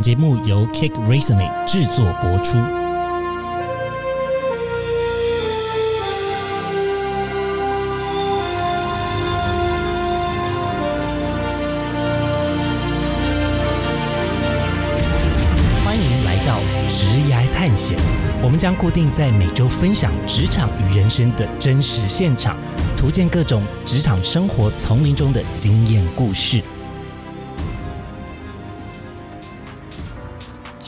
节目由 Kick Resume 制作播出。欢迎来到职涯探险，我们将固定在每周分享职场与人生的真实现场，图鉴各种职场生活丛林中的经验故事。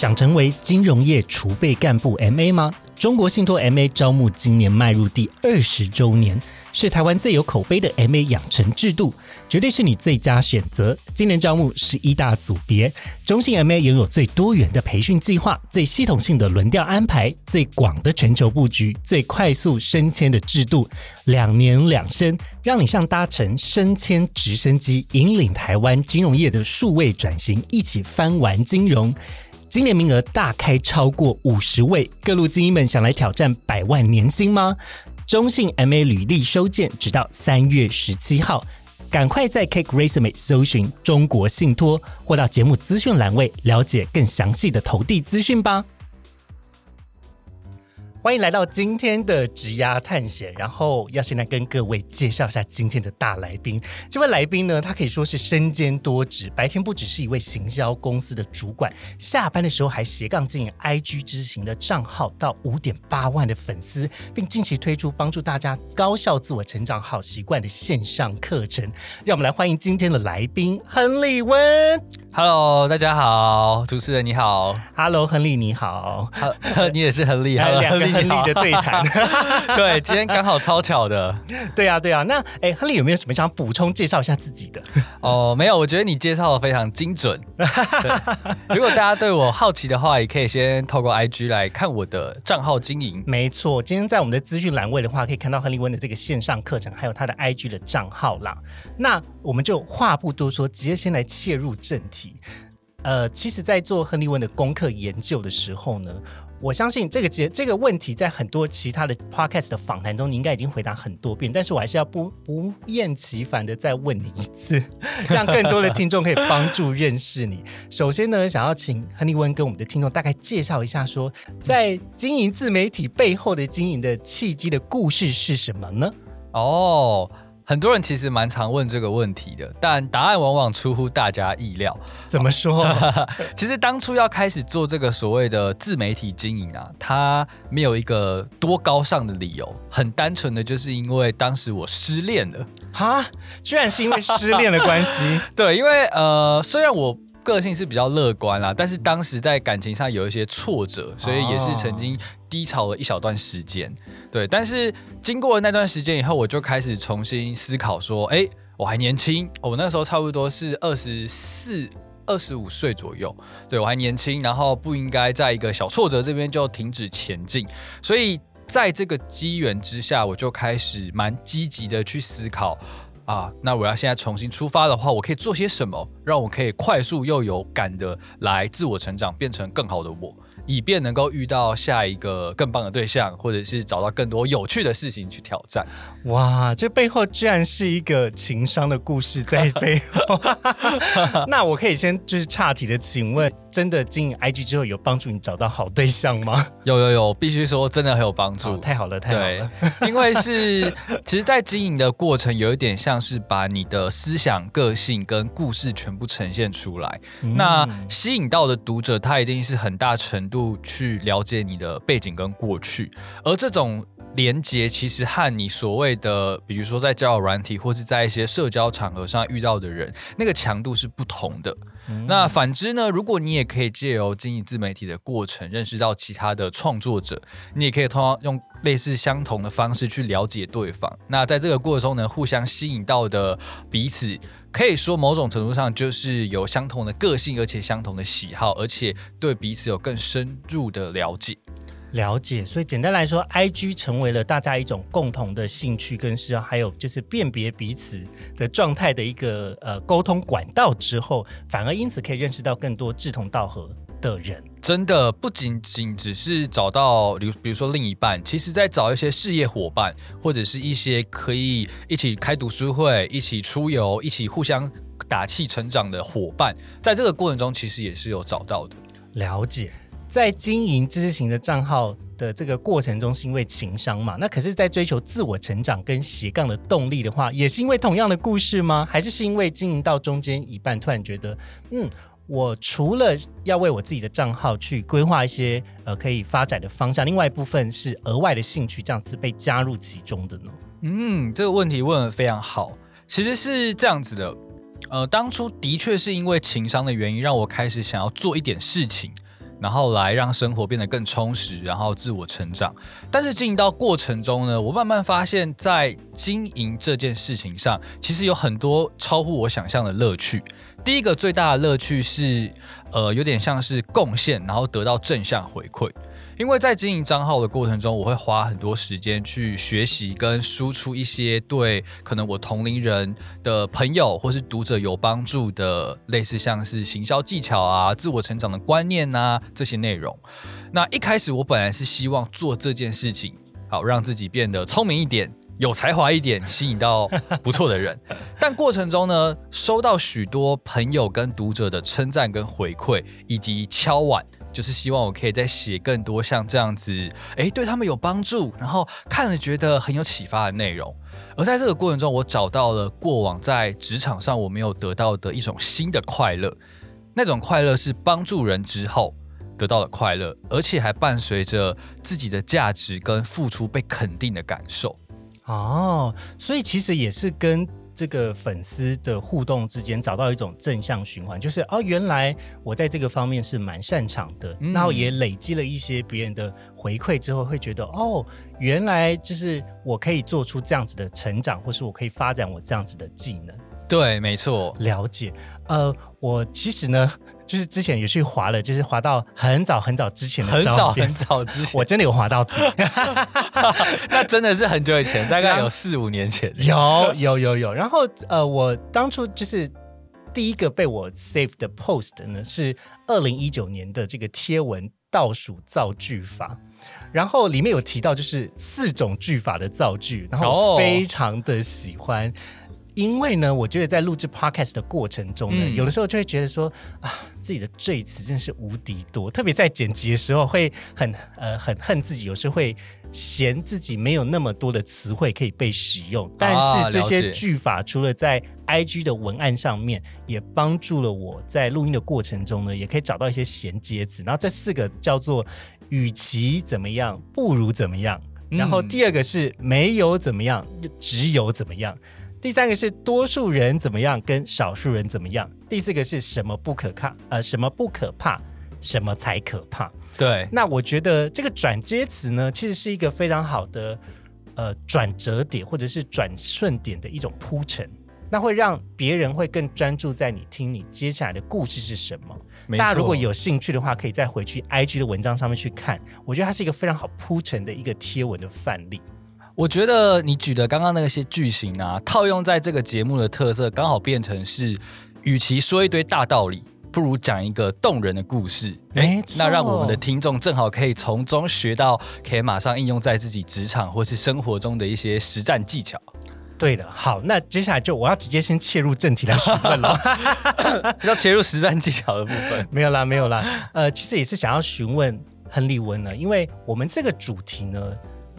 想成为金融业储备干部 MA 吗？中国信托 MA 招募今年迈入第二十周年，是台湾最有口碑的 MA 养成制度，绝对是你最佳选择。今年招募十一大组别，中信 MA 拥有最多元的培训计划、最系统性的轮调安排、最广的全球布局、最快速升迁的制度，两年两升，让你像搭乘升迁直升机，引领台湾金融业的数位转型，一起翻玩金融。今年名额大开超过五十位，各路精英们想来挑战百万年薪吗？中信 MA 履历收件直到三月十七号，赶快在 Cake Resume 搜寻中国信托，或到节目资讯栏位了解更详细的投递资讯吧。欢迎来到今天的职涯探险，然后要先来跟各位介绍一下今天的大来宾。这位来宾呢，他可以说是身兼多职，白天不只是一位行销公司的主管，下班的时候还斜杠经营 IG 知行的账号到五点八万的粉丝，并近期推出帮助大家高效自我成长好习惯的线上课程。让我们来欢迎今天的来宾亨利温。Hello，大家好，主持人你好 Hello，亨利你好。哈 你也是亨利还有，Hello，两个亨利的对谈。对，今天刚好超巧的对啊，对啊。那哎，亨利有没有什么想补充介绍一下自己的？哦。没有，我觉得你介绍的非常精准。如果大家对我好奇的话，也可以先透过 IG 来看我的账号经营。没错，今天在我们的资讯栏位的话，可以看到亨利温的这个线上课程，还有他的 IG 的账号啦。那我们就话不多说，直接先来切入正题。呃，其实，在做亨利温的功课研究的时候呢，我相信这个节这个问题在很多其他的 podcast 的访谈中，你应该已经回答很多遍，但是我还是要不不厌其烦的再问你一次，让更多的听众可以帮助认识你。首先呢，想要请亨利温跟我们的听众大概介绍一下说在经营自媒体背后的经营的契机的故事是什么呢？哦，很多人其实蛮常问这个问题的，但答案往往出乎大家意料。怎么说？其实当初要开始做这个所谓的自媒体经营啊，它没有一个多高尚的理由，很单纯的就是因为当时我失恋了。哈，居然是因为失恋的关系。对，因为呃，虽然我个性是比较乐观啦，但是当时在感情上有一些挫折，所以也是曾经低潮了一小段时间。对，但是经过了那段时间以后，我就开始重新思考说，哎，我还年轻，我那时候差不多是二十四。二十五岁左右，对我还年轻，然后不应该在一个小挫折这边就停止前进，所以在这个机缘之下，我就开始蛮积极的去思考啊，那我要现在重新出发的话，我可以做些什么，让我可以快速又有感的来自我成长，变成更好的我，以便能够遇到下一个更棒的对象，或者是找到更多有趣的事情去挑战。哇，这背后居然是一个情商的故事在背后。那我可以先就是岔题的，请问，真的经营 IG 之后有帮助你找到好对象吗？有有有，必须说真的很有帮助。哦太好了，太好了。，因为是 其实，在经营的过程，有一点像是把你的思想、个性跟故事全部呈现出来。那吸引到的读者，他一定是很大程度去了解你的背景跟过去，而这种。连接其实和你所谓的，比如说在交友软体或是在一些社交场合上遇到的人，那个强度是不同的。那反之呢？如果你也可以借由经营自媒体的过程，认识到其他的创作者，你也可以通过用类似相同的方式去了解对方。那在这个过程中呢，互相吸引到的彼此，可以说某种程度上就是有相同的个性，而且相同的喜好，而且对彼此有更深入的了解。了解，所以简单来说，IG 成为了大家一种共同的兴趣跟嗜好，还有就是辨别彼此的状态的一个呃沟通管道之后，反而因此可以认识到更多志同道合的人。真的不仅仅只是找到，比如比如说另一半，其实在找一些事业伙伴，或者是一些可以一起开读书会、一起出游、一起互相打气成长的伙伴，在这个过程中其实也是有找到的。了解，在经营知识型的账号的这个过程中，是因为情商嘛？那可是，在追求自我成长跟斜杠的动力的话，也是因为同样的故事吗？还是是因为经营到中间一半，突然觉得，嗯，我除了要为我自己的账号去规划一些呃可以发展的方向，另外一部分是额外的兴趣，这样子被加入其中的呢？嗯，这个问题问的非常好。其实是这样子的，呃，当初的确是因为情商的原因，让我开始想要做一点事情，然后来让生活变得更充实，然后自我成长。但是经营到过程中呢，我慢慢发现，在经营这件事情上，其实有很多超乎我想象的乐趣。第一个最大的乐趣是，呃，有点像是贡献，然后得到正向回馈。因为在经营账号的过程中，我会花很多时间去学习跟输出一些对可能我同龄人的朋友或是读者有帮助的，类似像是行销技巧啊、自我成长的观念啊这些内容。那一开始我本来是希望做这件事情，好让自己变得聪明一点、有才华一点，吸引到不错的人。但过程中呢，收到许多朋友跟读者的称赞跟回馈，以及敲碗。就是希望我可以再写更多像这样子，哎，对他们有帮助，然后看了觉得很有启发的内容。而在这个过程中，我找到了过往在职场上我没有得到的一种新的快乐，那种快乐是帮助人之后得到的快乐，而且还伴随着自己的价值跟付出被肯定的感受。哦，所以其实也是跟。这个粉丝的互动之间找到一种正向循环，就是哦，原来我在这个方面是蛮擅长的，然后也累积了一些别人的回馈之后，会觉得哦，原来就是我可以做出这样子的成长，或是我可以发展我这样子的技能。对，没错，了解。呃，我其实呢。就是之前有去滑了，就是滑到很早很早之前的照片，很早很早之前，我真的有滑到底，那真的是很久以前，大概有四五年前，有有有有。然后呃，我当初就是第一个被我 save 的 post 呢，是二零一九年的这个贴文倒数造句法，然后里面有提到就是四种句法的造句，然后非常的喜欢。因为呢，我觉得在录制 podcast 的过程中呢，有的时候就会觉得说啊，自己的赘词真是无敌多，特别在剪辑的时候会很呃很恨自己，有时候会嫌自己没有那么多的词汇可以被使用。但是这些句法除了在 IG 的文案上面，也帮助了我在录音的过程中呢，也可以找到一些衔接词。然后这四个叫做与其怎么样，不如怎么样。然后第二个是没有怎么样，只有怎么样。第三个是多数人怎么样，跟少数人怎么样。第四个是什么不可怕？呃，什么不可怕？什么才可怕？对。那我觉得这个转接词呢，其实是一个非常好的呃转折点，或者是转瞬点的一种铺陈。那会让别人会更专注在你听你接下来的故事是什么。大家如果有兴趣的话，可以再回去 IG 的文章上面去看。我觉得它是一个非常好铺陈的一个贴文的范例。我觉得你举的刚刚那些句型啊，套用在这个节目的特色，刚好变成是，与其说一堆大道理，不如讲一个动人的故事。哎，那让我们的听众正好可以从中学到，可以马上应用在自己职场或是生活中的一些实战技巧。对的，好，那接下来就我要直接先切入正题来询问了，要切入实战技巧的部分。没有啦，没有啦，呃，其实也是想要询问亨利温呢，因为我们这个主题呢。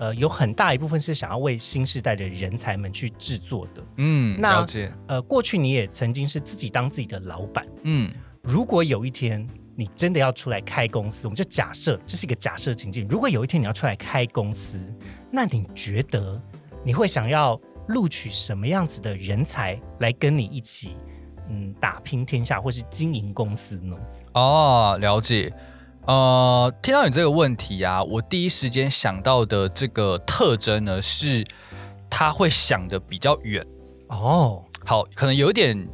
呃，有很大一部分是想要为新时代的人才们去制作的。嗯，了解。呃，过去你也曾经是自己当自己的老板。嗯，如果有一天你真的要出来开公司，我们就假设这是一个假设情境。如果有一天你要出来开公司，那你觉得你会想要录取什么样子的人才来跟你一起，嗯，打拼天下或是经营公司呢？哦，了解。呃，听到你这个问题啊，我第一时间想到的这个特征呢，是他会想的比较远哦。好，可能有点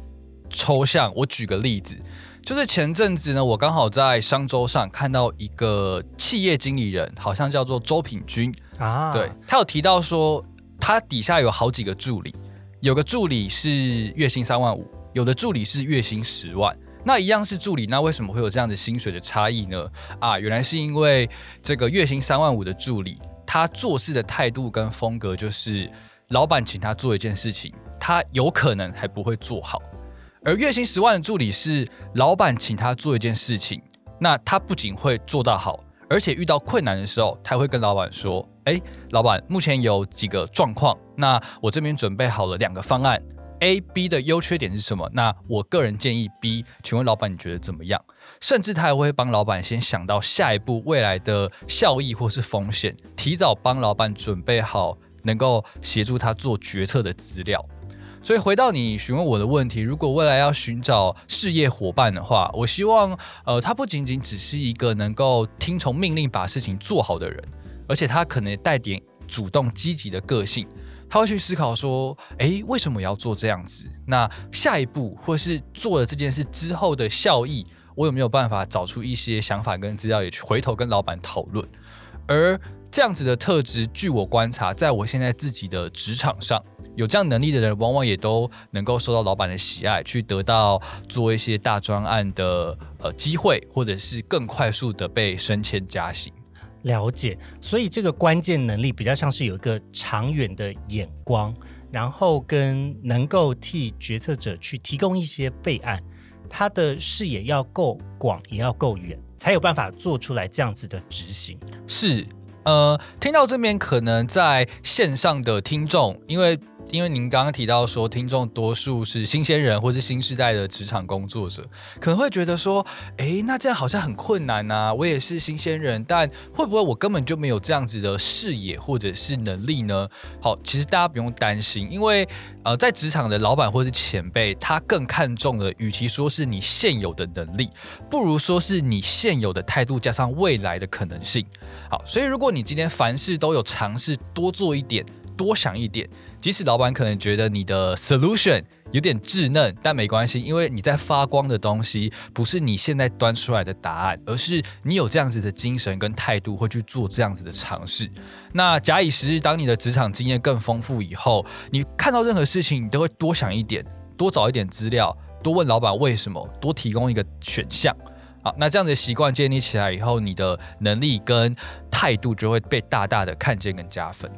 抽象。我举个例子，就是前阵子呢，我刚好在商周上看到一个企业经理人，好像叫做周品君啊。对他有提到说，他底下有好几个助理，有个助理是月薪三万五，有的助理是月薪十万。那一样是助理，那为什么会有这样的薪水的差异呢？啊，原来是因为这个月薪三万五的助理，他做事的态度跟风格，就是老板请他做一件事情，他有可能还不会做好；而月薪十万的助理是老板请他做一件事情，那他不仅会做到好，而且遇到困难的时候，他会跟老板说：“哎，老板，目前有几个状况，那我这边准备好了两个方案。” A、B 的优缺点是什么？那我个人建议 B，请问老板你觉得怎么样？甚至他还会帮老板先想到下一步未来的效益或是风险，提早帮老板准备好能够协助他做决策的资料。所以回到你询问我的问题，如果未来要寻找事业伙伴的话，我希望呃他不仅仅只是一个能够听从命令把事情做好的人，而且他可能带点主动积极的个性。他会去思考说：“诶，为什么要做这样子？那下一步或是做了这件事之后的效益，我有没有办法找出一些想法跟资料，也去回头跟老板讨论？而这样子的特质，据我观察，在我现在自己的职场上，有这样能力的人，往往也都能够受到老板的喜爱，去得到做一些大专案的呃机会，或者是更快速的被升迁加薪。”了解，所以这个关键能力比较像是有一个长远的眼光，然后跟能够替决策者去提供一些备案，他的视野要够广，也要够远，才有办法做出来这样子的执行。是，呃，听到这边可能在线上的听众，因为。因为您刚刚提到说，听众多数是新鲜人或是新时代的职场工作者，可能会觉得说，哎，那这样好像很困难呐。我也是新鲜人，但会不会我根本就没有这样子的视野或者是能力呢？好，其实大家不用担心，因为呃，在职场的老板或是前辈，他更看重的，与其说是你现有的能力，不如说是你现有的态度加上未来的可能性。好，所以如果你今天凡事都有尝试多做一点。多想一点，即使老板可能觉得你的 solution 有点稚嫩，但没关系，因为你在发光的东西不是你现在端出来的答案，而是你有这样子的精神跟态度，会去做这样子的尝试。那假以时日，当你的职场经验更丰富以后，你看到任何事情，你都会多想一点，多找一点资料，多问老板为什么，多提供一个选项。好，那这样的习惯建立起来以后，你的能力跟态度就会被大大的看见跟加分。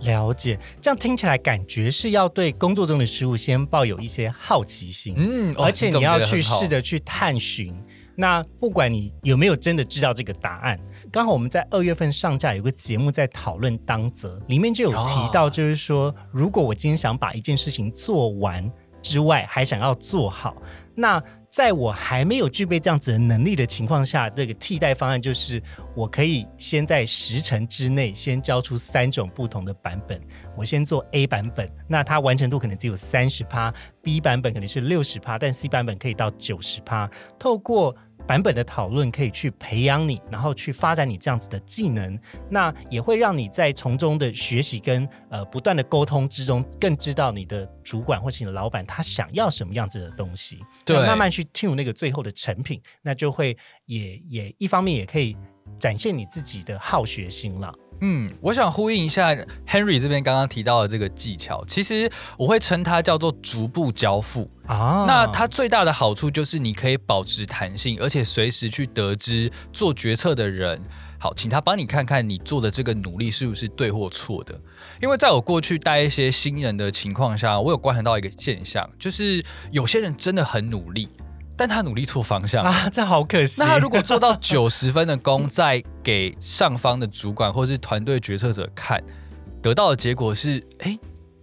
了解，这样听起来感觉是要对工作中的事物先抱有一些好奇心，嗯，而且你要去试着去探寻。那不管你有没有真的知道这个答案，刚好我们在二月份上架有个节目在讨论当责，里面就有提到，就是说，如果我今天想把一件事情做完之外，还想要做好，那。在我还没有具备这样子的能力的情况下，这个替代方案就是我可以先在十成之内先交出三种不同的版本。我先做 A 版本，那它完成度可能只有三十趴；B 版本可能是六十趴，但 C 版本可以到九十趴。透过版本的讨论可以去培养你，然后去发展你这样子的技能，那也会让你在从中的学习跟呃不断的沟通之中，更知道你的主管或是你的老板他想要什么样子的东西，对，慢慢去 tune 那个最后的成品，那就会也也一方面也可以展现你自己的好学心了。嗯，我想呼应一下 Henry 这边刚刚提到的这个技巧，其实我会称它叫做逐步交付啊。那它最大的好处就是你可以保持弹性，而且随时去得知做决策的人，好，请他帮你看看你做的这个努力是不是对或错的。因为在我过去带一些新人的情况下，我有观察到一个现象，就是有些人真的很努力。但他努力错方向啊，这好可惜。那他如果做到九十分的功，再给上方的主管或是团队决策者看，得到的结果是，哎，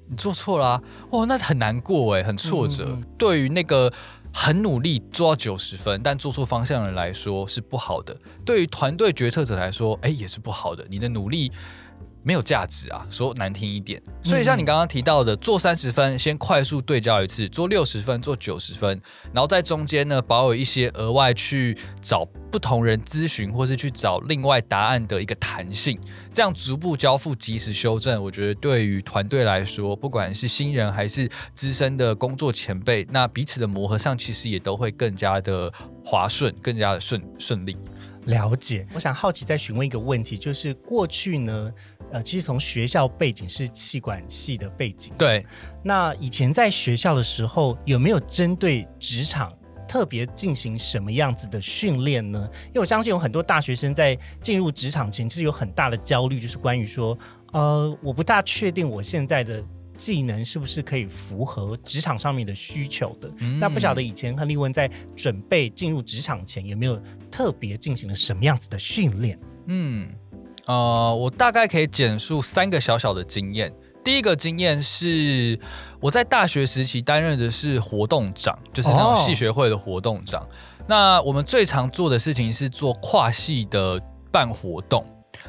你做错了，哇，那很难过哎，很挫折。对于那个很努力做到九十分但做错方向的人来说是不好的，对于团队决策者来说，哎，也是不好的。你的努力。没有价值啊，说难听一点。所以像你刚刚提到的，做三十分先快速对焦一次，做六十分，做九十分，然后在中间呢保有一些额外去找不同人咨询，或是去找另外答案的一个弹性，这样逐步交付，及时修正。我觉得对于团队来说，不管是新人还是资深的工作前辈，那彼此的磨合上其实也都会更加的滑顺，更加的顺顺利。了解。我想好奇再询问一个问题，就是过去呢？呃，其实从学校背景是气管系的背景，对。那以前在学校的时候，有没有针对职场特别进行什么样子的训练呢？因为我相信有很多大学生在进入职场前，其实有很大的焦虑，就是关于说，呃，我不大确定我现在的技能是不是可以符合职场上面的需求的？那不晓得以前亨利文在准备进入职场前有没有特别进行了什么样子的训练？嗯，呃，我大概可以简述三个小小的经验。第一个经验是我在大学时期担任的是活动长，就是那种系学会的活动长。那我们最常做的事情是做跨系的办活动。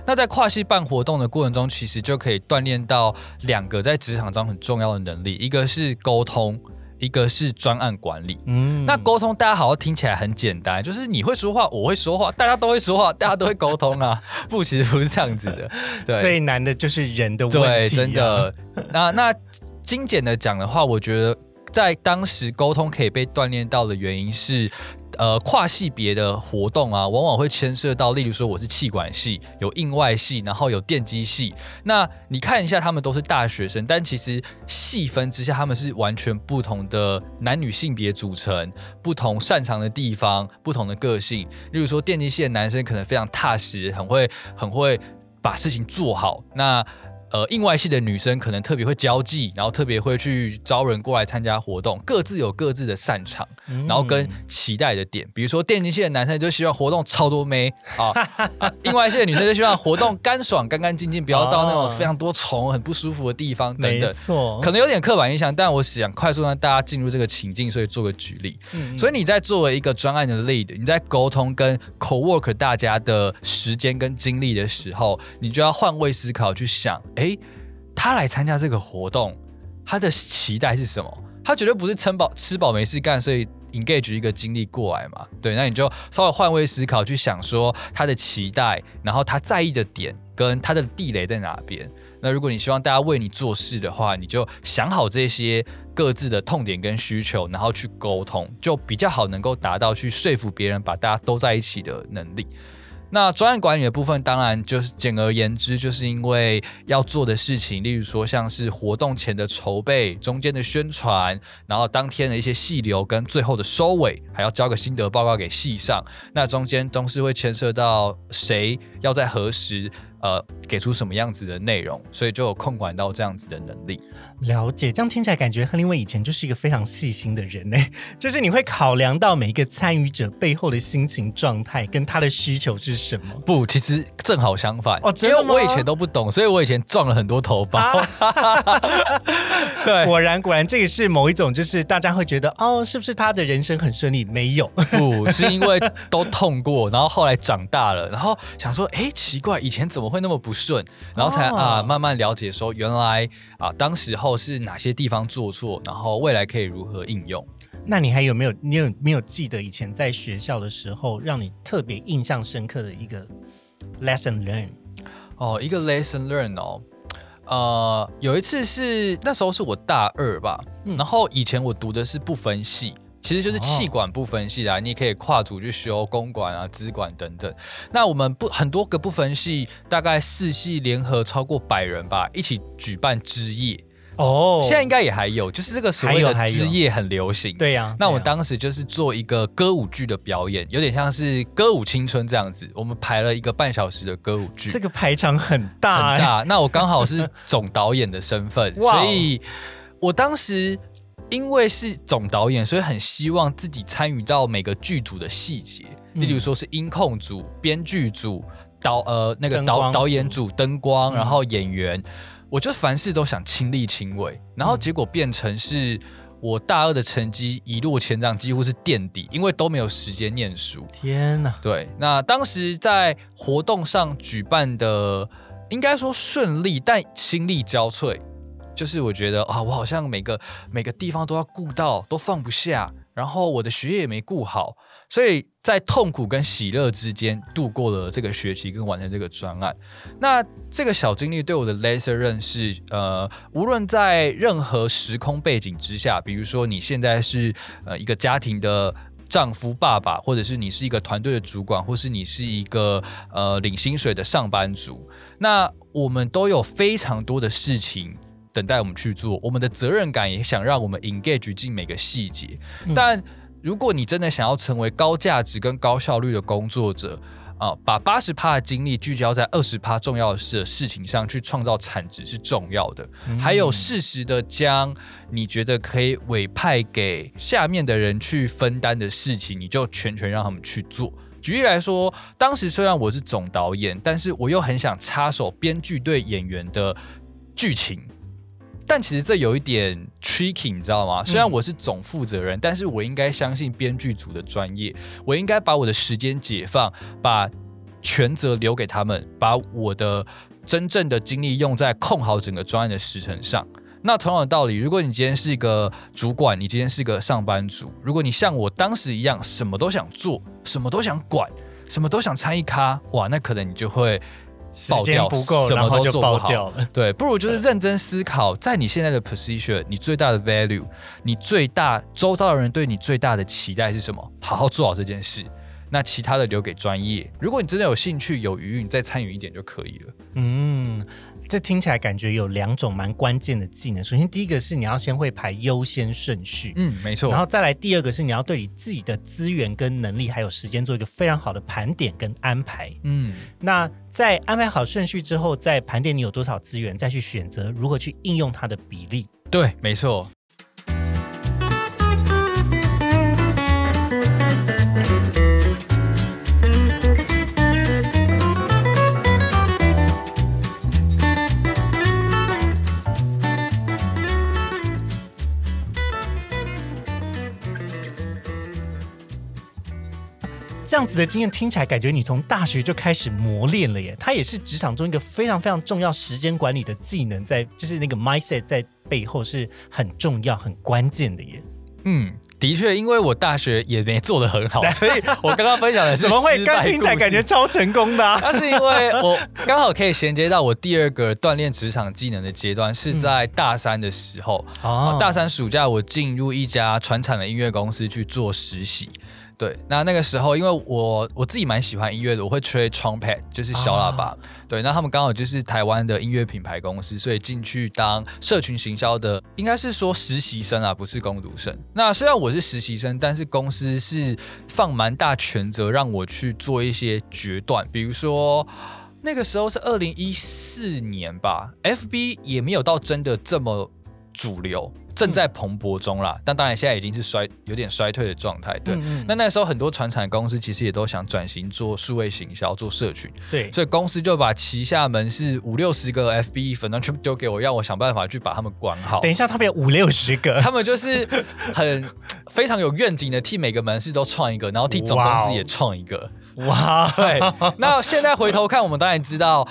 那在跨系办活动的过程中，其实就可以锻炼到两个在职场中很重要的能力，一个是沟通。一个是专案管理，嗯，那沟通大家好像听起来很简单，就是你会说话，我会说话，大家都会说话，大家都会沟通啊。不，其实不是这样子的。对，最难的就是人的问题。对，真的。那那精简的讲的话，我觉得在当时沟通可以被锻炼到的原因是。呃，跨系别的活动啊，往往会牵涉到，例如说我是气管系，有硬外系，然后有电机系。那你看一下，他们都是大学生，但其实细分之下，他们是完全不同的男女性别组成，不同擅长的地方，不同的个性。例如说，电机系的男生可能非常踏实，很会很会把事情做好。那呃，应外系的女生可能特别会交际，然后特别会去招人过来参加活动，各自有各自的擅长，然后跟期待的点。比如说电竞系的男生就希望活动超多妹 啊，应外系的女生就希望活动干爽、干干净净，不要到那种非常多虫、很不舒服的地方等等。没错，可能有点刻板印象，但我想快速让大家进入这个情境，所以做个举例。所以你在作为一个专案的 lead，你在沟通跟 co work 大家的时间跟精力的时候，你就要换位思考去想。哎，他来参加这个活动，他的期待是什么？他绝对不是撑饱吃饱没事干，所以 engage 一个精力过来嘛？对，那你就稍微换位思考，去想说他的期待，然后他在意的点跟他的地雷在哪边。那如果你希望大家为你做事的话，你就想好这些各自的痛点跟需求，然后去沟通，就比较好能够达到去说服别人把大家都在一起的能力。那专案管理的部分，当然就是简而言之，就是因为要做的事情，例如说像是活动前的筹备、中间的宣传，然后当天的一些细流跟最后的收尾，还要交个心得报告给系上，那中间都是会牵涉到谁要在何时。呃，给出什么样子的内容，所以就有控管到这样子的能力。了解，这样听起来感觉亨利威以前就是一个非常细心的人呢。就是你会考量到每一个参与者背后的心情状态跟他的需求是什么？不，其实正好相反哦，因为我以前都不懂，所以我以前撞了很多头包。对，果然果然，这个是某一种，就是大家会觉得哦，是不是他的人生很顺利？没有，不是因为都痛过，然后后来长大了，然后想说，哎，奇怪，以前怎么会？那么不顺，然后才啊慢慢了解说原来啊当时候是哪些地方做错，然后未来可以如何应用。那你还有没有你有没有记得以前在学校的时候让你特别印象深刻的一个 lesson learn？哦，一个 lesson learn 哦，呃，有一次是那时候是我大二吧，然后以前我读的是不分系。其实就是气管不分系啦，你也可以跨组去修公管啊、资管等等。那我们不很多个不分系，大概四系联合超过百人吧，一起举办之夜。哦，现在应该也还有，就是这个所谓的之夜很流行。对呀，那我当时就是做一个歌舞剧的表演，有点像是歌舞青春这样子。我们排了一个半小时的歌舞剧，这个排场很大很大。那我刚好是总导演的身份，所以我当时。因为是总导演，所以很希望自己参与到每个剧组的细节，例如说是音控组、编剧组、导呃那个导导演组、灯光，然后演员，我就凡事都想亲力亲为，然后结果变成是我大二的成绩一落千丈，几乎是垫底，因为都没有时间念书。天哪！对，那当时在活动上举办的，应该说顺利，但心力交瘁。就是我觉得啊，我好像每个每个地方都要顾到，都放不下，然后我的学业也没顾好，所以在痛苦跟喜乐之间度过了这个学期跟完成这个专案。那这个小经历对我的 laser 认识，呃，无论在任何时空背景之下，比如说你现在是呃一个家庭的丈夫、爸爸，或者是你是一个团队的主管，或是你是一个呃领薪水的上班族，那我们都有非常多的事情。等待我们去做，我们的责任感也想让我们 engage 进每个细节。但如果你真的想要成为高价值跟高效率的工作者，啊，把八十趴的精力聚焦在二十趴重要的事的事情上去创造产值是重要的，还有适时的将你觉得可以委派给下面的人去分担的事情，你就全权让他们去做。举例来说，当时虽然我是总导演，但是我又很想插手编剧对演员的剧情。但其实这有一点 tricky，你知道吗？虽然我是总负责人，但是我应该相信编剧组的专业，我应该把我的时间解放，把全责留给他们，把我的真正的精力用在控好整个专案的时程上。那同样的道理，如果你今天是一个主管，你今天是一个上班族，如果你像我当时一样，什么都想做，什么都想管，什么都想参与咖，哇，那可能你就会。爆掉不够，什么都做不好。对，不如就是认真思考，在你现在的 position，你最大的 value，你最大周遭的人对你最大的期待是什么？好好做好这件事，那其他的留给专业。如果你真的有兴趣、有余裕，你再参与一点就可以了。嗯。这听起来感觉有两种蛮关键的技能。首先，第一个是你要先会排优先顺序，嗯，没错。然后再来第二个是你要对你自己的资源跟能力还有时间做一个非常好的盘点跟安排。嗯，那在安排好顺序之后，再盘点你有多少资源，再去选择如何去应用它的比例。对，没错。这样子的经验听起来，感觉你从大学就开始磨练了耶。它也是职场中一个非常非常重要时间管理的技能，在就是那个 mindset 在背后是很重要、很关键的耶。嗯，的确，因为我大学也没做的很好，所以我刚刚分享的是怎么会刚听起来感觉超成功的？那是因为我刚好可以衔接到我第二个锻炼职场技能的阶段，是在大三的时候。哦，大三暑假我进入一家传产的音乐公司去做实习。对，那那个时候，因为我我自己蛮喜欢音乐的，我会吹 trumpet，就是小喇叭。对，那他们刚好就是台湾的音乐品牌公司，所以进去当社群行销的，应该是说实习生啊，不是工读生。那虽然我是实习生，但是公司是放蛮大权责让我去做一些决断，比如说那个时候是二零一四年吧，FB 也没有到真的这么主流。正在蓬勃中啦，但当然现在已经是衰有点衰退的状态。对，那那时候很多传产公司其实也都想转型做数位行销，做社群。对，所以公司就把旗下门市五六十个 FB 粉，然全部丢给我，让我想办法去把他们管好。等一下，他们有五六十个，他们就是很 非常有愿景的，替每个门市都创一个，然后替总公司也创一个。哇，对。那现在回头看，我们当然知道。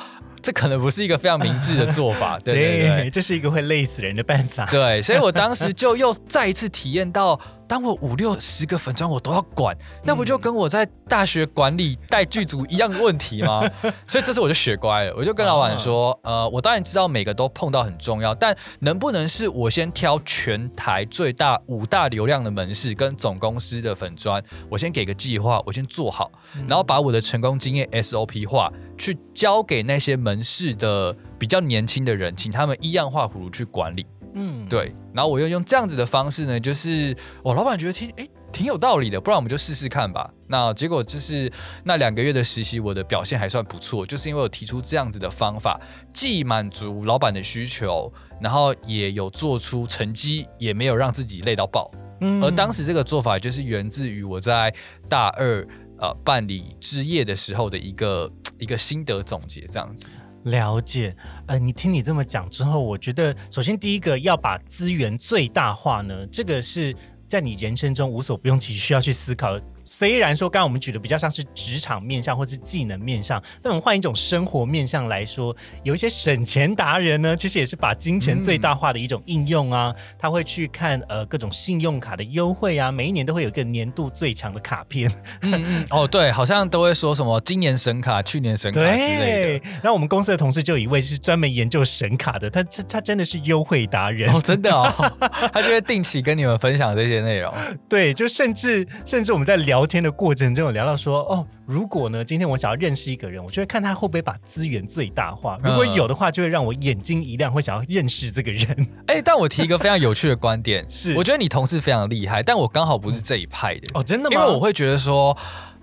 这可能不是一个非常明智的做法，对对对，这是一个会累死人的办法。对，所以我当时就又再一次体验到。当我五六十个粉砖我都要管，那不就跟我在大学管理带剧组一样的问题吗？所以这次我就学乖了，我就跟老板说，呃，我当然知道每个都碰到很重要，但能不能是我先挑全台最大五大流量的门市跟总公司的粉砖，我先给个计划，我先做好，然后把我的成功经验 SOP 化，去交给那些门市的比较年轻的人，请他们一样画葫芦去管理。嗯，对，然后我又用这样子的方式呢，就是我老板觉得挺哎挺有道理的，不然我们就试试看吧。那结果就是那两个月的实习，我的表现还算不错，就是因为我提出这样子的方法，既满足老板的需求，然后也有做出成绩，也没有让自己累到爆。嗯，而当时这个做法就是源自于我在大二呃办理之夜的时候的一个一个心得总结，这样子。了解，呃，你听你这么讲之后，我觉得首先第一个要把资源最大化呢，这个是在你人生中无所不用其需要去思考。虽然说刚刚我们举的比较像是职场面向或是技能面向，但我们换一种生活面向来说，有一些省钱达人呢，其实也是把金钱最大化的一种应用啊。他会去看呃各种信用卡的优惠啊，每一年都会有一个年度最强的卡片。嗯嗯哦，对，好像都会说什么今年神卡、去年神卡之类的。然后我们公司的同事就有一位是专门研究神卡的，他他他真的是优惠达人哦，真的哦，他就会定期跟你们分享这些内容。对，就甚至甚至我们在聊。聊天的过程中有聊到说哦，如果呢，今天我想要认识一个人，我就会看他会不会把资源最大化。如果有的话，就会让我眼睛一亮，会想要认识这个人。哎，但我提一个非常有趣的观点，是我觉得你同事非常厉害，但我刚好不是这一派的哦，真的吗？因为我会觉得说，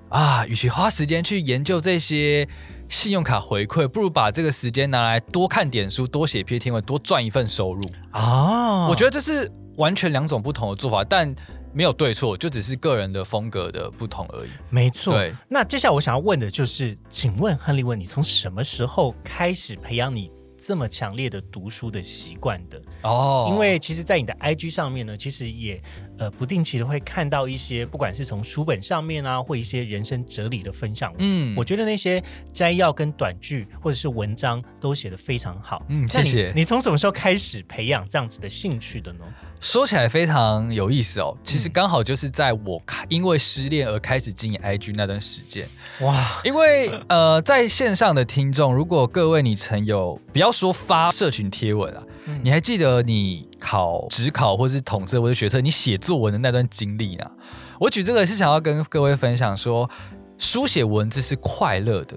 啊，与其花时间去研究这些信用卡回馈，不如把这个时间拿来多看点书、多写篇天文、多赚一份收入。啊，我觉得这是完全两种不同的做法，但没有对错，就只是个人的风格的不同而已。没错。对，那接下来我想要问的就是，请问亨利文，你从什么时候开始培养你这么强烈的读书的习惯的？哦，因为其实，在你的 IG 上面呢，其实也呃不定期的会看到一些，不管是从书本上面啊，或一些人生哲理的分享。嗯我觉得那些摘要跟短句或者是文章都写得非常好。嗯谢谢你从什么时候开始培养这样子的兴趣的呢？说起来非常有意思哦，其嗯实刚好就是在我开因为失恋而开始经营 IG 那段时间。哇，因为呃，在线上的听众，如果各位你曾有不要说发社群贴文啊，你还记得你考职考或是统测或者学测，你写作文的那段经历呢？我举这个是想要跟各位分享说，书写文字是快乐的。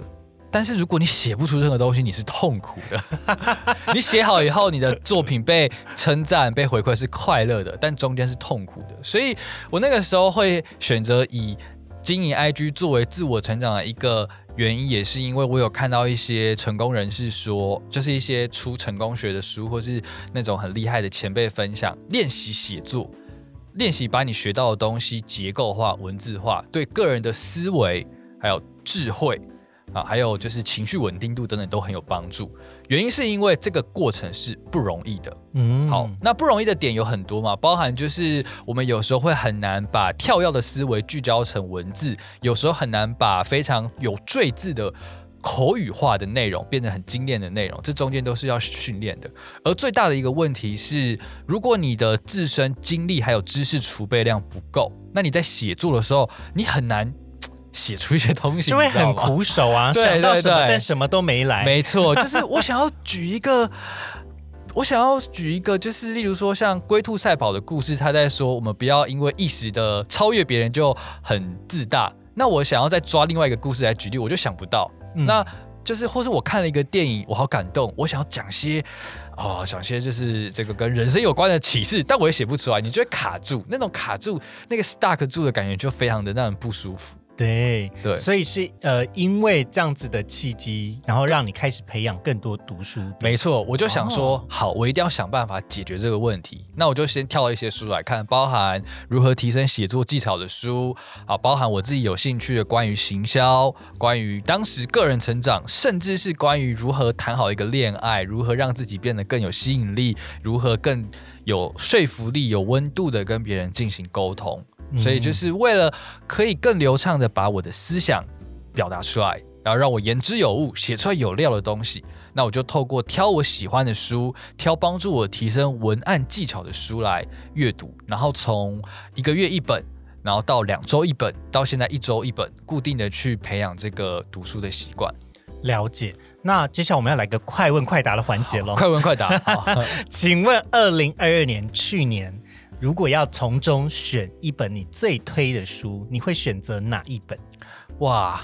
但是如果你写不出任何东西，你是痛苦的。你写好以后，你的作品被称赞、被回馈是快乐的，但中间是痛苦的。所以我那个时候会选择以经营 IG 作为自我成长的一个原因，也是因为我有看到一些成功人士说，就是一些出成功学的书，或是那种很厉害的前辈分享练习写作，练习把你学到的东西结构化、文字化，对个人的思维还有智慧。啊，还有就是情绪稳定度等等都很有帮助。原因是因为这个过程是不容易的。嗯好，那不容易的点有很多嘛，包含就是我们有时候会很难把跳跃的思维聚焦成文字，有时候很难把非常有赘字的。口语化的内容变得很精炼的内容，这中间都是要训练的。而最大的一个问题是，如果你的自身经历还有知识储备量不够，那你在写作的时候，你很难嘖写出一些东西，就会很苦手啊，对想到什么对对但什么都没来。没错，就是我想要举一个，我想要举一个，就是例如说像龟兔赛跑的故事，他在说我们不要因为一时的超越别人就很自大。那我想要再抓另外一个故事来举例，我就想不到。嗯那就是或是我看了一个电影，我好感动，我想要讲些哦，讲些就是这个跟人生有关的启示，但我也写不出来，你就会卡住，那种卡住那个 stuck 住的感觉就非常的让人不舒服。对对所以是呃，因为这样子的契机，然后让你开始培养更多读书。没错，我就想说，哦好，我一定要想办法解决这个问题。那我就先挑了一些书来看，包含如何提升写作技巧的书，啊，包含我自己有兴趣的关于行销、关于当时个人成长，甚至是关于如何谈好一个恋爱，如何让自己变得更有吸引力，如何更有说服力、有温度的跟别人进行沟通。所以就是为了可以更流畅的把我的思想表达出来，然后让我言之有物，写出来有料的东西。那我就透过挑我喜欢的书，挑帮助我提升文案技巧的书来阅读，然后从一个月一本，然后到两周一本，到现在一周一本，固定的去培养这个读书的习惯。了解。那接下来我们要来个快问快答的环节喽。快问快答，请问，二零二二年去年，如果要从中选一本你最推的书，你会选择哪一本？哇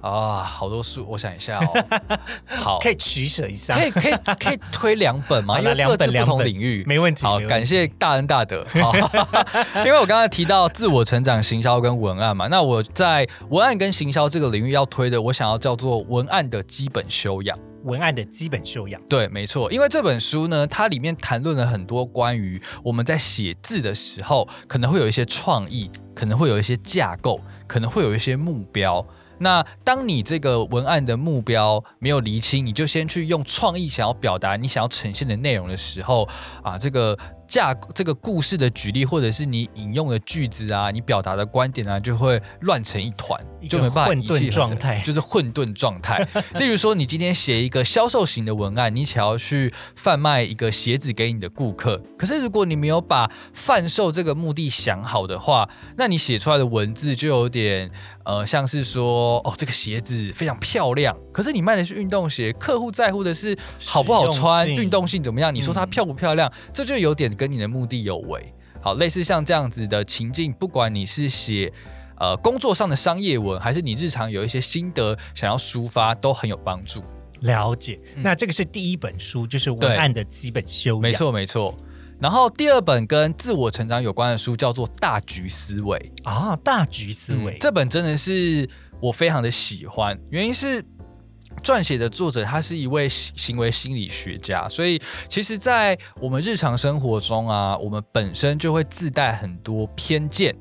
啊，好多书，我想一下哦，好，可以取舍一下，可以可以可以推两本吗？因为各自不两本两本同领域，没问题。好，感谢大恩大德。好，因为我刚才提到自我成长、行销跟文案嘛，那我在文案跟行销这个领域要推的，我想要叫做文案的基本修养。文案的基本修养。对，没错，因为这本书呢，它里面谈论了很多关于我们在写字的时候，可能会有一些创意，可能会有一些架构，可能会有一些目标。那当你这个文案的目标没有厘清，你就先去用创意想要表达你想要呈现的内容的时候，啊，这个架这个故事的举例，或者是你引用的句子啊，你表达的观点啊，就会乱成一团，一就没办法混沌状态就是混沌状态。例如说，你今天写一个销售型的文案，你想要去贩卖一个鞋子给你的顾客，可是如果你没有把贩售这个目的想好的话，那你写出来的文字就有点呃，像是说哦，这个鞋子非常漂亮，可是你卖的是运动鞋，客户在乎的是好不好穿，运动性怎么样？你说它嗯漂不漂亮，这就有点跟你的目的有违。好，类似像这样子的情境，不管你是写呃工作上的商业文，还是你日常有一些心得想要抒发，都很有帮助。了解。嗯那这个是第一本书，就是文案的基本修养。没，错，没错。然后第二本跟自我成长有关的书叫做《大局思维》。啊，大局思维。嗯这本真的是我非常的喜欢，原因是。撰写的作者他是一位行为心理学家，所以其实，在我们日常生活中啊，我们本身就会自带很多偏见，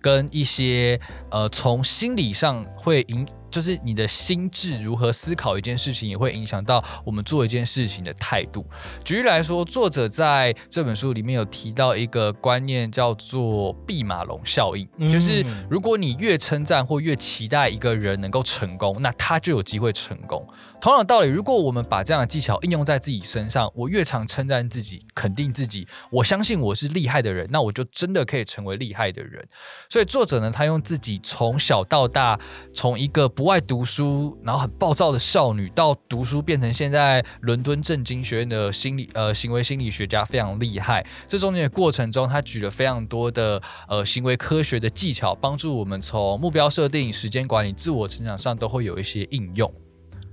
跟一些呃，从心理上会引。就是你的心智如何思考一件事情，也会影响到我们做一件事情的态度。举例来说，作者在这本书里面有提到一个观念，叫做“毕马龙效应”，就是如果你越称赞或越期待一个人能够成功，那他就有机会成功。同样的道理，如果我们把这样的技巧应用在自己身上，我越常称赞自己、肯定自己，我相信我是厉害的人，那我就真的可以成为厉害的人。所以作者呢，他用自己从小到大，从一个不爱读书，然后很暴躁的少女，到读书变成现在伦敦政经学院的心理呃行为心理学家，非常厉害。这中间的过程中，他举了非常多的呃行为科学的技巧，帮助我们从目标设定、时间管理、自我成长上都会有一些应用。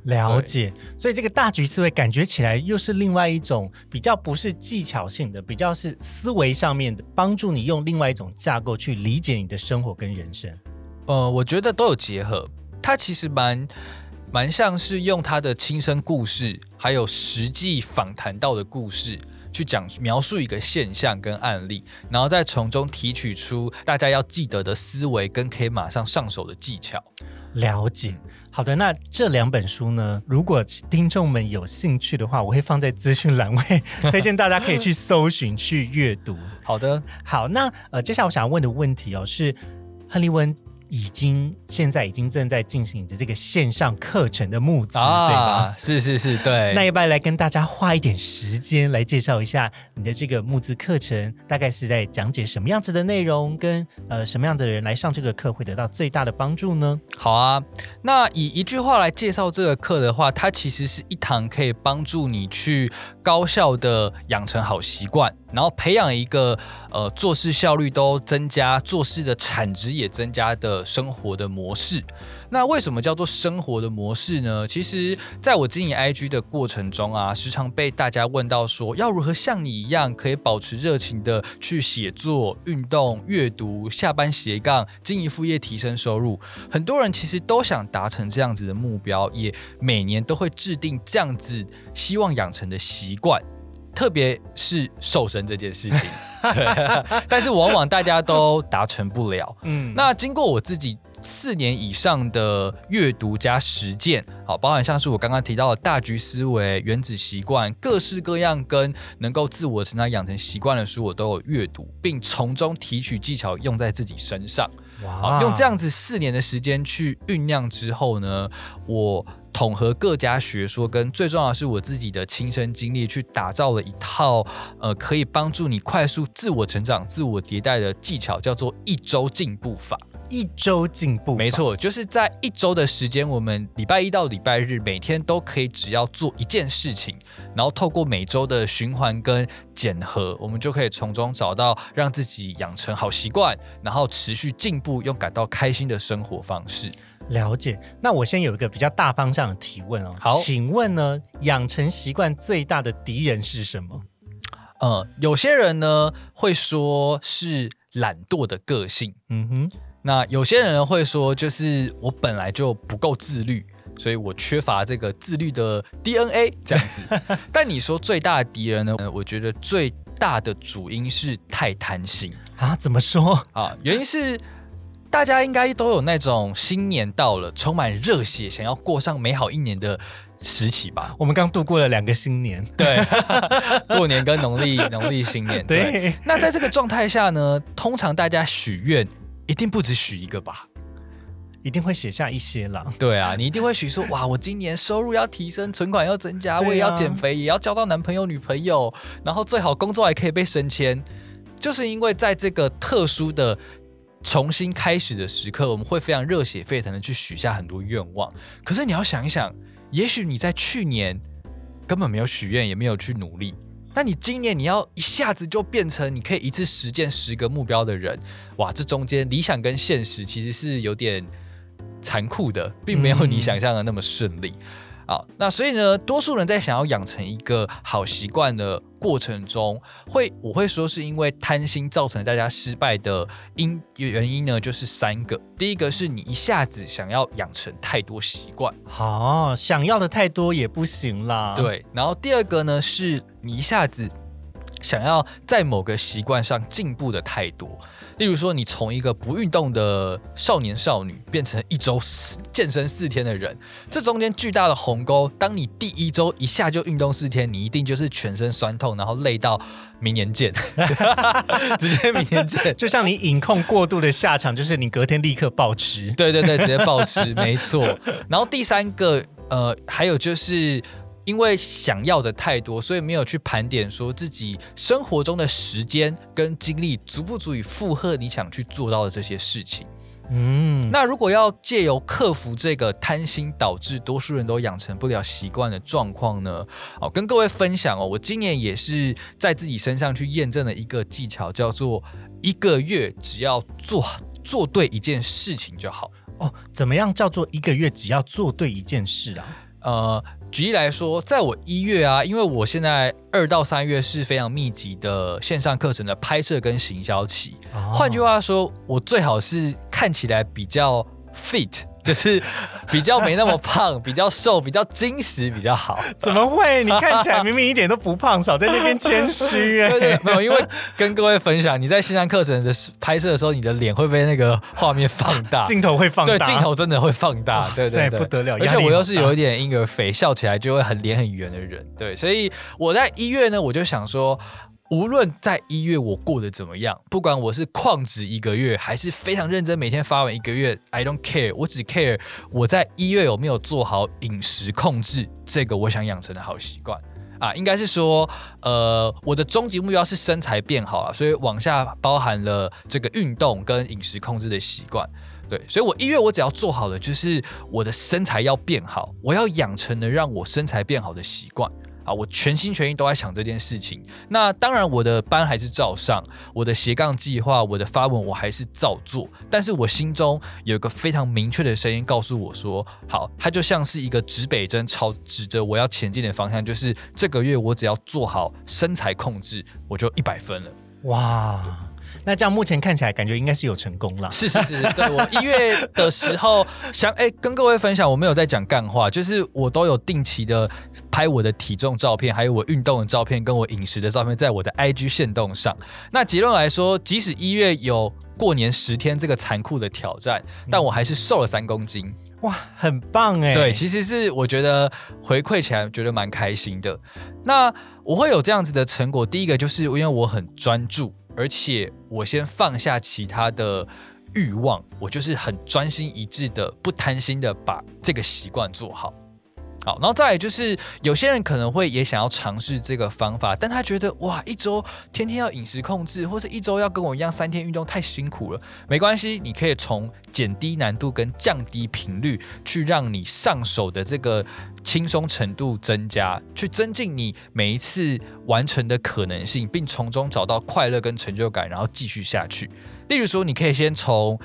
了解，所以这个大局思维感觉起来又是另外一种比较不是技巧性的，比较是思维上面的，帮助你用另外一种架构去理解你的生活跟人生。呃，我觉得都有结合，它其实蛮蛮像是用他的亲身故事，还有实际访谈到的故事去讲描述一个现象跟案例，然后再从中提取出大家要记得的思维跟可以马上上手的技巧。了解。好的，那这两本书呢？如果听众们有兴趣的话，我会放在资讯栏位，推荐大家可以去搜寻去阅读。好的，好，那呃，接下来我想要问的问题哦，是亨利温。已经现在已经正在进行着这个线上课程的募资，对吧？是是是，对。那要不要来跟大家花一点时间来介绍一下你的这个募资课程？大概是在讲解什么样子的内容，跟呃什么样的人来上这个课会得到最大的帮助呢？好啊，那以一句话来介绍这个课的话，它其实是一堂可以帮助你去高效的养成好习惯。然后培养一个呃做事效率都增加、做事的产值也增加的生活的模式。那为什么叫做生活的模式呢？其实，在我经营 IG 的过程中啊，时常被大家问到说，要如何像你一样可以保持热情的去写作、运动、阅读、下班斜杠、经营副业、提升收入。很多人其实都想达成这样子的目标，也每年都会制定这样子希望养成的习惯。特别是瘦身这件事情，但是往往大家都达成不了。嗯，那经过我自己四年以上的阅读加实践，好，包含像是我刚刚提到的大局思维、原子习惯，各式各样跟能够自我成长养成习惯的书，我都有阅读，并从中提取技巧用在自己身上。哇，用这样子四年的时间去酝酿之后呢，我。统合各家学说，跟最重要的是我自己的亲身经历，去打造了一套呃，可以帮助你快速自我成长、自我迭代的技巧，叫做一周进步法。一周进步，没错，就是在一周的时间，我们礼拜一到礼拜日，每天都可以只要做一件事情，然后透过每周的循环跟检核，我们就可以从中找到让自己养成好习惯，然后持续进步又感到开心的生活方式。了解，那我先有一个比较大方向的提问哦。好，请问呢，养成习惯最大的敌人是什么？呃，有些人呢会说是懒惰的个性，嗯哼。那有些人会说，就是我本来就不够自律，所以我缺乏这个自律的 DNA 这样子。但你说最大的敌人呢？我觉得最大的主因是太贪心啊？怎么说啊？原因是。大家应该都有那种新年到了，充满热血，想要过上美好一年的时期吧？我们刚度过了两个新年，对，过年跟农历农历新年。对，那在这个状态下呢，通常大家许愿一定不止许一个吧？一定会写下一些啦。对啊，你一定会许说，哇，我今年收入要提升，存款要增加，我也要减肥，也要交到男朋友女朋友，然后最好工作还可以被升迁，就是因为在这个特殊的。重新开始的时刻，我们会非常热血沸腾的去许下很多愿望。可是你要想一想，也许你在去年根本没有许愿，也没有去努力。那你今年你要一下子就变成你可以一次实践十个目标的人，哇！这中间理想跟现实其实是有点残酷的，并没有你想象的那么顺利。好，那所以呢，多数人在想要养成一个好习惯的过程中，会我会说是因为贪心造成大家失败的因原因呢，就是三个。第一个是你一下子想要养成太多习惯，好，想要的太多也不行啦。对。然后第二个呢，是你一下子想要在某个习惯上进步的太多。例如说，你从一个不运动的少年少女变成一周四健身四天的人，这中间巨大的鸿沟。当你第一周一下就运动四天，你一定就是全身酸痛，然后累到明年见，直接明年见。就像你饮控过度的下场，就是你隔天立刻暴吃。对对对，直接暴吃，没错。然后第三个，呃，还有就是。因为想要的太多，所以没有去盘点说自己生活中的时间跟精力足不足以负荷你想去做到的这些事情。嗯，那如果要借由克服这个贪心导致多数人都养成不了习惯的状况呢？哦，跟各位分享哦，我今年也是在自己身上去验证了一个技巧，叫做一个月只要做做对一件事情就好。哦，怎么样叫做一个月只要做对一件事啊？呃。举例来说，在我一月啊，因为我现在二到三月是非常密集的线上课程的拍摄跟行销期。换句话说，我最好是看起来比较 fit。就是比较没那么胖，比较瘦，比较精实比较好。怎么会？你看起来明明一点都不胖，少在那边谦虚哎。没有，因为跟各位分享，你在线上课程的拍摄的时候，你的脸会被那个画面放大，镜头会放大，对，镜头真的会放大，对对对，不得了。而且我又是有一点婴儿肥，笑起来就会很脸很圆的人，对，所以我在一月呢，我就想说。无论在一月我过得怎么样，不管我是旷职一个月，还是非常认真每天发文一个月，I don't care，我只 care 我在一月有没有做好饮食控制这个我想养成的好习惯啊，应该是说，呃，我的终极目标是身材变好了，所以往下包含了这个运动跟饮食控制的习惯，对，所以我一月我只要做好的就是我的身材要变好，我要养成能让我身材变好的习惯。啊，我全心全意都在想这件事情。那当然，我的班还是照上，我的斜杠计划，我的发文我还是照做。但是我心中有一个非常明确的声音告诉我说：“好，它就像是一个指北针，朝指着我要前进的方向。就是这个月我只要做好身材控制，我就一百分了。”哇！那这样目前看起来感觉应该是有成功了。是是是，对我一月的时候 想哎跟各位分享，我没有在讲干话，就是我都有定期的拍我的体重照片，还有我运动的照片，跟我饮食的照片，在我的 IG 线动上。那结论来说，即使一月有过年十天这个残酷的挑战，但我还是瘦了三公斤。哇，很棒哎！对，其实是我觉得回馈起来觉得蛮开心的。那我会有这样子的成果，第一个就是因为我很专注。而且我先放下其他的欲望，我就是很专心一致的，不贪心的把这个习惯做好。好，然后再来就是有些人可能会也想要尝试这个方法，但他觉得哇，一周天天要饮食控制，或者一周要跟我一样三天运动太辛苦了。没关系，你可以从减低难度跟降低频率，去让你上手的这个轻松程度增加，去增进你每一次完成的可能性，并从中找到快乐跟成就感，然后继续下去。例如说，你可以先从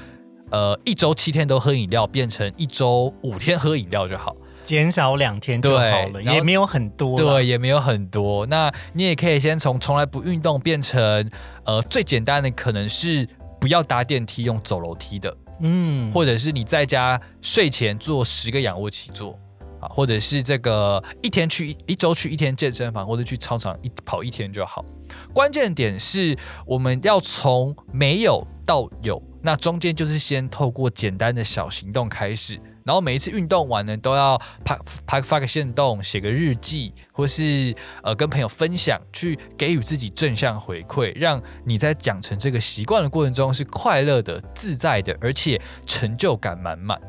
呃一周七天都喝饮料，变成一周五天喝饮料就好。减少两天就好了，也没有很多。对，也没有很多。那你也可以先从从来不运动变成，呃，最简单的可能是不要搭电梯，用走楼梯的。嗯，或者是你在家睡前做十个仰卧起坐啊，或者是这个一天去一周去一天健身房，或者去操场一跑一天就好。关键点是我们要从没有到有，那中间就是先透过简单的小行动开始。然后每一次运动完呢，都要拍拍发个线动，写个日记，或是呃跟朋友分享，去给予自己正向回馈，让你在养成这个习惯的过程中是快乐的、自在的，而且成就感满满。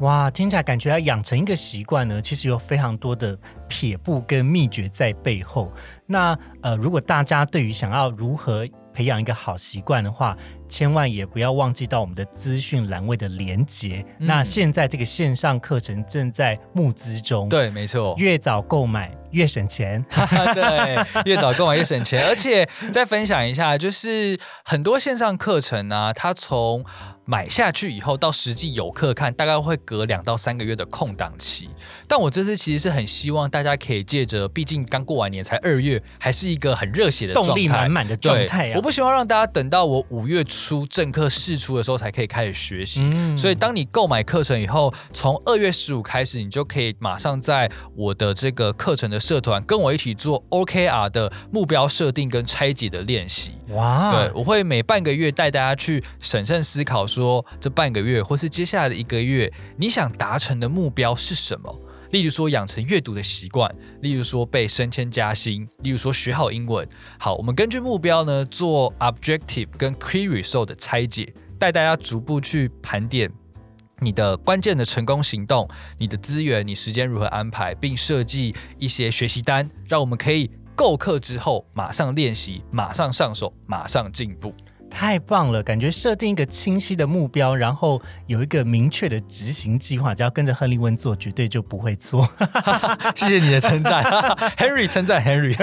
哇，听起来感觉要养成一个习惯呢，其实有非常多的撇步跟秘诀在背后。那呃，如果大家对于想要如何培养一个好习惯的话，千万也不要忘记到我们的资讯栏位的连结。那现在这个线上课程正在募资中，对，没错，越早购买。越省钱，对，越早购买越省钱。而且再分享一下，就是很多线上课程呢，它从买下去以后到实际有课看，大概会隔两到三个月的空档期。但我这次其实是很希望大家可以借着，毕竟刚过完年才二月，还是一个很热血的动力满满的状态。我不希望让大家等到我五月初正课试出的时候才可以开始学习。所以当你购买课程以后，从二月十五开始，你就可以马上在我的这个课程的。社团跟我一起做 OKR 的目标设定跟拆解的练习。哇！对我会每半个月带大家去审慎思考，说这半个月或是接下来的一个月，你想达成的目标是什么？例如说养成阅读的习惯，例如说被升迁加薪，例如说学好英文。好，我们根据目标呢做 objective 跟 key result 的拆解，带大家逐步去盘点。你的关键的成功行动，你的资源，你时间如何安排，并设计一些学习单，让我们可以购课之后马上练习，马上上手，马上进步。太棒了，感觉设定一个清晰的目标，然后有一个明确的执行计划，只要跟着亨利温做，绝对就不会错。谢谢你的称赞，Henry 称赞 Henry。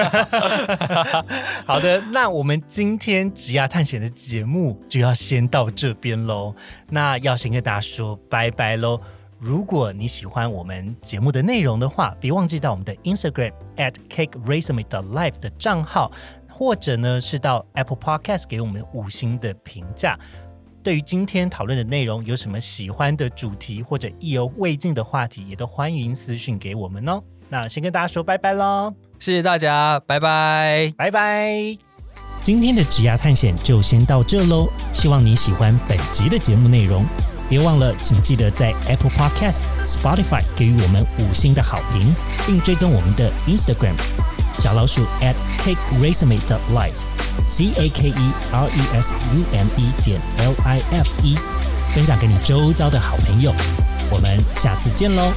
好的，那我们今天职涯探险的节目就要先到这边喽。那要先跟大家说拜拜喽。如果你喜欢我们节目的内容的话，别忘记到我们的 Instagram at cake raisumi 的 life 的账号。或者呢，是到 Apple Podcast 给我们五星的评价。对于今天讨论的内容，有什么喜欢的主题或者意犹未尽的话题，也都欢迎私讯给我们哦。那先跟大家说拜拜喽，谢谢大家，拜拜，拜拜。今天的职涯探险就先到这喽，希望你喜欢本集的节目内容。别忘了，请记得在 Apple Podcast、Spotify 给予我们五星的好评，并追踪我们的 Instagram。小老鼠 at cake resume dot life，c a k e r e s u m e 点 l i f e，分享给你周遭的好朋友。我们下次见喽。